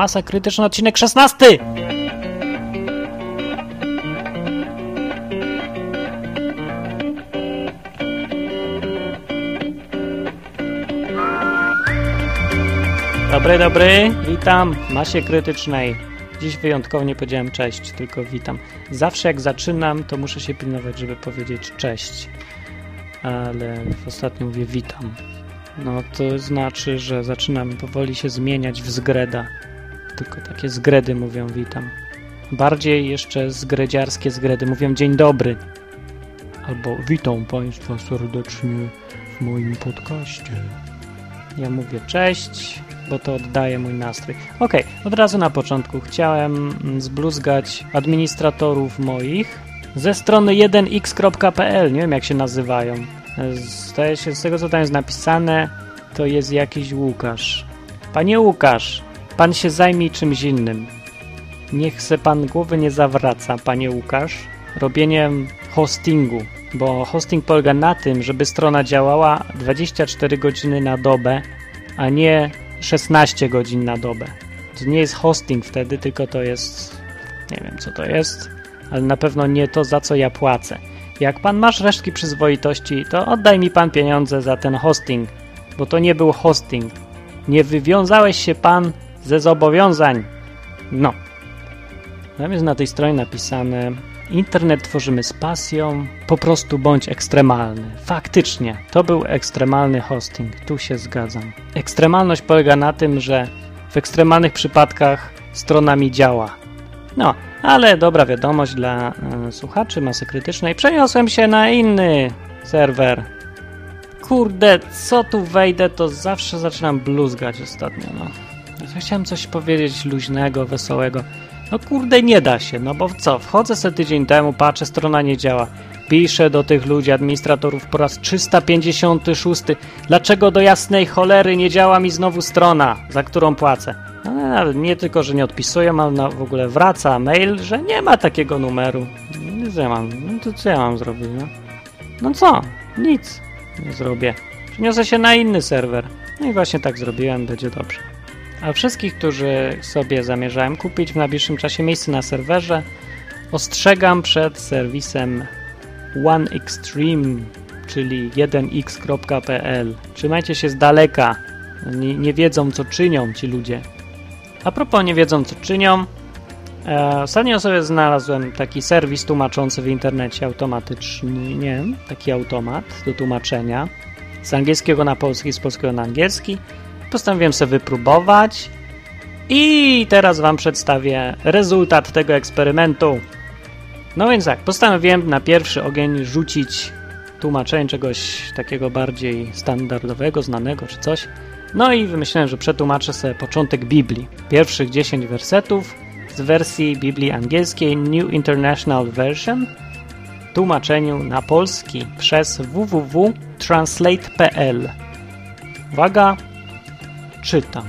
Masa Krytyczna, odcinek 16! Dobry, dobry, witam w Masie Krytycznej. Dziś wyjątkowo nie powiedziałem cześć, tylko witam. Zawsze jak zaczynam, to muszę się pilnować, żeby powiedzieć cześć. Ale w ostatnim mówię witam. No to znaczy, że zaczynam powoli się zmieniać w zgreda. Tylko takie zgredy mówią witam. Bardziej jeszcze zgredziarskie zgredy mówią dzień dobry. Albo witam Państwa serdecznie w moim podcaście. Ja mówię cześć, bo to oddaje mój nastrój. Ok, od razu na początku chciałem zbluzgać administratorów moich ze strony 1x.pl. Nie wiem jak się nazywają. Zdaje się, z tego co tam jest napisane, to jest jakiś Łukasz. Panie Łukasz, pan się zajmie czymś innym. Niech se pan głowy nie zawraca, panie Łukasz, robieniem hostingu, bo hosting polega na tym, żeby strona działała 24 godziny na dobę, a nie 16 godzin na dobę. To nie jest hosting wtedy, tylko to jest, nie wiem co to jest, ale na pewno nie to, za co ja płacę. Jak pan masz resztki przyzwoitości, to oddaj mi pan pieniądze za ten hosting, bo to nie był hosting. Nie wywiązałeś się pan ze zobowiązań. No. Tam jest na tej stronie napisane Internet tworzymy z pasją, po prostu bądź ekstremalny. Faktycznie, to był ekstremalny hosting, tu się zgadzam. Ekstremalność polega na tym, że w ekstremalnych przypadkach strona mi działa. No, ale dobra wiadomość dla y, słuchaczy masy krytycznej. Przeniosłem się na inny serwer. Kurde, co tu wejdę, to zawsze zaczynam bluzgać ostatnio, no. Chciałem coś powiedzieć luźnego, wesołego. No kurde, nie da się, no bo co? Wchodzę sobie tydzień temu, patrzę, strona nie działa. Piszę do tych ludzi, administratorów po raz 356. Dlaczego do jasnej cholery nie działa mi znowu strona, za którą płacę? No, nie tylko, że nie odpisują, ale w ogóle wraca mail, że nie ma takiego numeru. Co ja mam? No to co ja mam zrobić, no? No co? Nic nie zrobię. Przeniosę się na inny serwer. No i właśnie tak zrobiłem, będzie dobrze. A wszystkich, którzy sobie zamierzają kupić w najbliższym czasie miejsce na serwerze, ostrzegam przed serwisem OneExtreme, czyli 1x.pl. Trzymajcie się z daleka. Nie, nie, wiedzą, co czynią ci ludzie. A propos nie wiedzą, co czynią, e, ostatnio sobie znalazłem taki serwis tłumaczący w internecie automatycznie, nie taki automat do tłumaczenia z angielskiego na polski, z polskiego na angielski postanowiłem sobie wypróbować i teraz Wam przedstawię rezultat tego eksperymentu. No więc tak, postanowiłem na pierwszy ogień rzucić tłumaczenie czegoś takiego bardziej standardowego, znanego czy coś. No i wymyśliłem, że przetłumaczę sobie początek Biblii. Pierwszych 10 wersetów z wersji Biblii angielskiej New International Version w tłumaczeniu na polski przez www.translate.pl. Uwaga, czytam.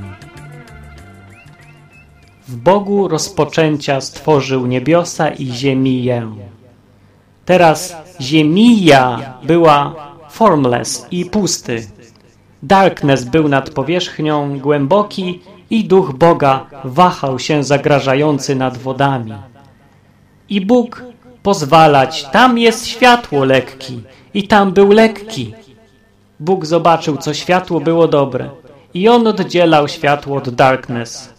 W Bogu rozpoczęcia stworzył niebiosa i ziemię. Teraz ziemia była formless i pusty. Darkness był nad powierzchnią głęboki i duch Boga wahał się zagrażający nad wodami. I Bóg pozwalać, tam jest światło lekki i tam był lekki. Bóg zobaczył, co światło było dobre i on oddzielał światło od darkness.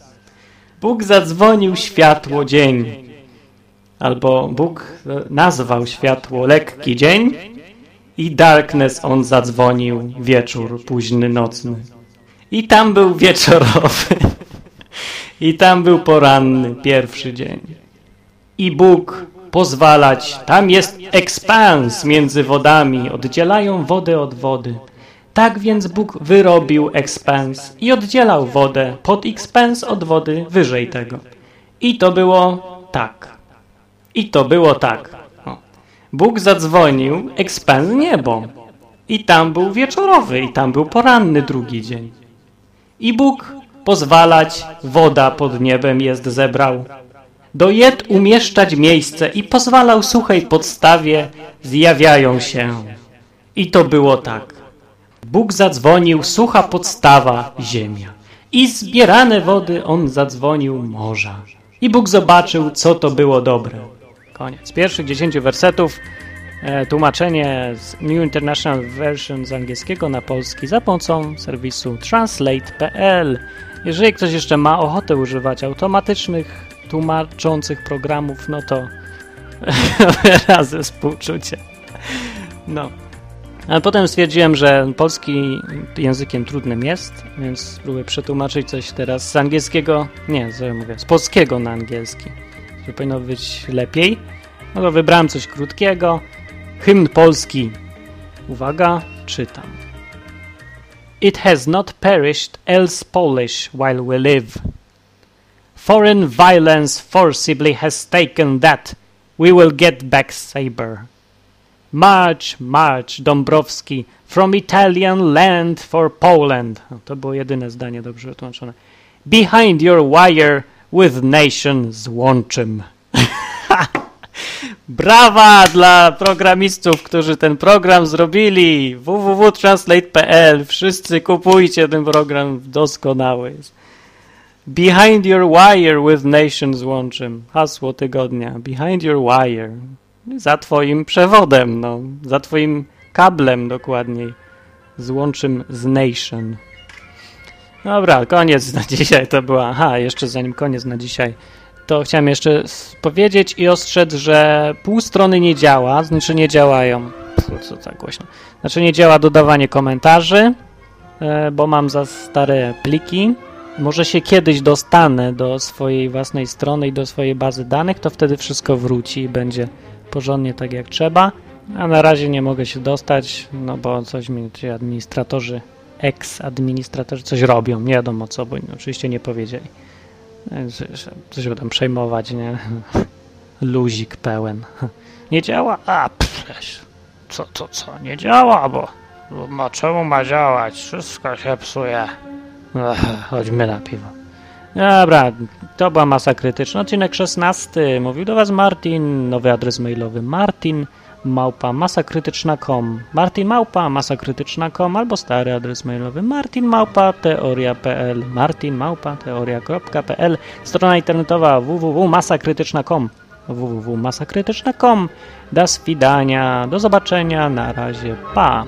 Bóg zadzwonił światło dzień, albo Bóg nazwał światło lekki dzień i darkness on zadzwonił wieczór późny, nocny. I tam był wieczorowy. I tam był poranny, pierwszy dzień. I Bóg pozwalać, tam jest ekspans między wodami, oddzielają wodę od wody. Tak więc Bóg wyrobił ekspens i oddzielał wodę pod ekspens od wody wyżej tego. I to było tak. I to było tak. O. Bóg zadzwonił ekspens niebo. I tam był wieczorowy, i tam był poranny drugi dzień. I Bóg pozwalać, woda pod niebem jest zebrał. Do jed umieszczać miejsce i pozwalał suchej podstawie, zjawiają się. I to było tak. Bóg zadzwonił, sucha podstawa, ziemia. I zbierane wody on zadzwonił morza. I Bóg zobaczył, co to było dobre. Koniec. Pierwszych dziesięciu wersetów e, tłumaczenie z New International Version z angielskiego na polski za pomocą serwisu translate.pl. Jeżeli ktoś jeszcze ma ochotę używać automatycznych, tłumaczących programów, no to razy współczucie. No. Ale potem stwierdziłem, że polski językiem trudnym jest, więc spróbuję przetłumaczyć coś teraz z angielskiego, nie, co ja mówię, z polskiego na angielski, że powinno być lepiej. No to wybrałem coś krótkiego. Hymn polski. Uwaga, czytam. It has not perished else Polish while we live. Foreign violence forcibly has taken that. We will get back saber. March, march, Dąbrowski, from Italian land for Poland. O, to było jedyne zdanie dobrze wytłumaczone. Behind your wire with nation złączym. Brawa dla programistów, którzy ten program zrobili. www.translate.pl. Wszyscy kupujcie ten program, doskonały jest. Behind your wire with nation złączym. Hasło tygodnia. Behind your wire. Za twoim przewodem, no. Za twoim kablem dokładniej. Złączym z nation. Dobra, koniec na dzisiaj to była. Aha, jeszcze zanim koniec na dzisiaj to chciałem jeszcze powiedzieć i ostrzec, że pół strony nie działa, znaczy nie działają. Co, co tak głośno? Znaczy nie działa dodawanie komentarzy, e, bo mam za stare pliki. Może się kiedyś dostanę do swojej własnej strony i do swojej bazy danych, to wtedy wszystko wróci i będzie porządnie tak jak trzeba. A na razie nie mogę się dostać, no bo coś mi ci administratorzy, ex-administratorzy coś robią. Nie wiadomo co, bo oczywiście nie powiedzieli. Co się tam przejmować, nie? Luzik pełen. Nie działa? A, przecież. Co, co, co? Nie działa, bo, bo czemu ma działać? Wszystko się psuje. Ech, chodźmy na piwo. Dobra, to była masa krytyczna. Odcinek 16. Mówił do Was Martin. Nowy adres mailowy Martin małpa masakrytyczna.com Martin małpa masakrytyczna.com albo stary adres mailowy martin małpa teoria.pl martin małpa teoria.pl strona internetowa www.masakrytyczna.com www.masakrytyczna.com Do swidania, do zobaczenia, na razie, pa!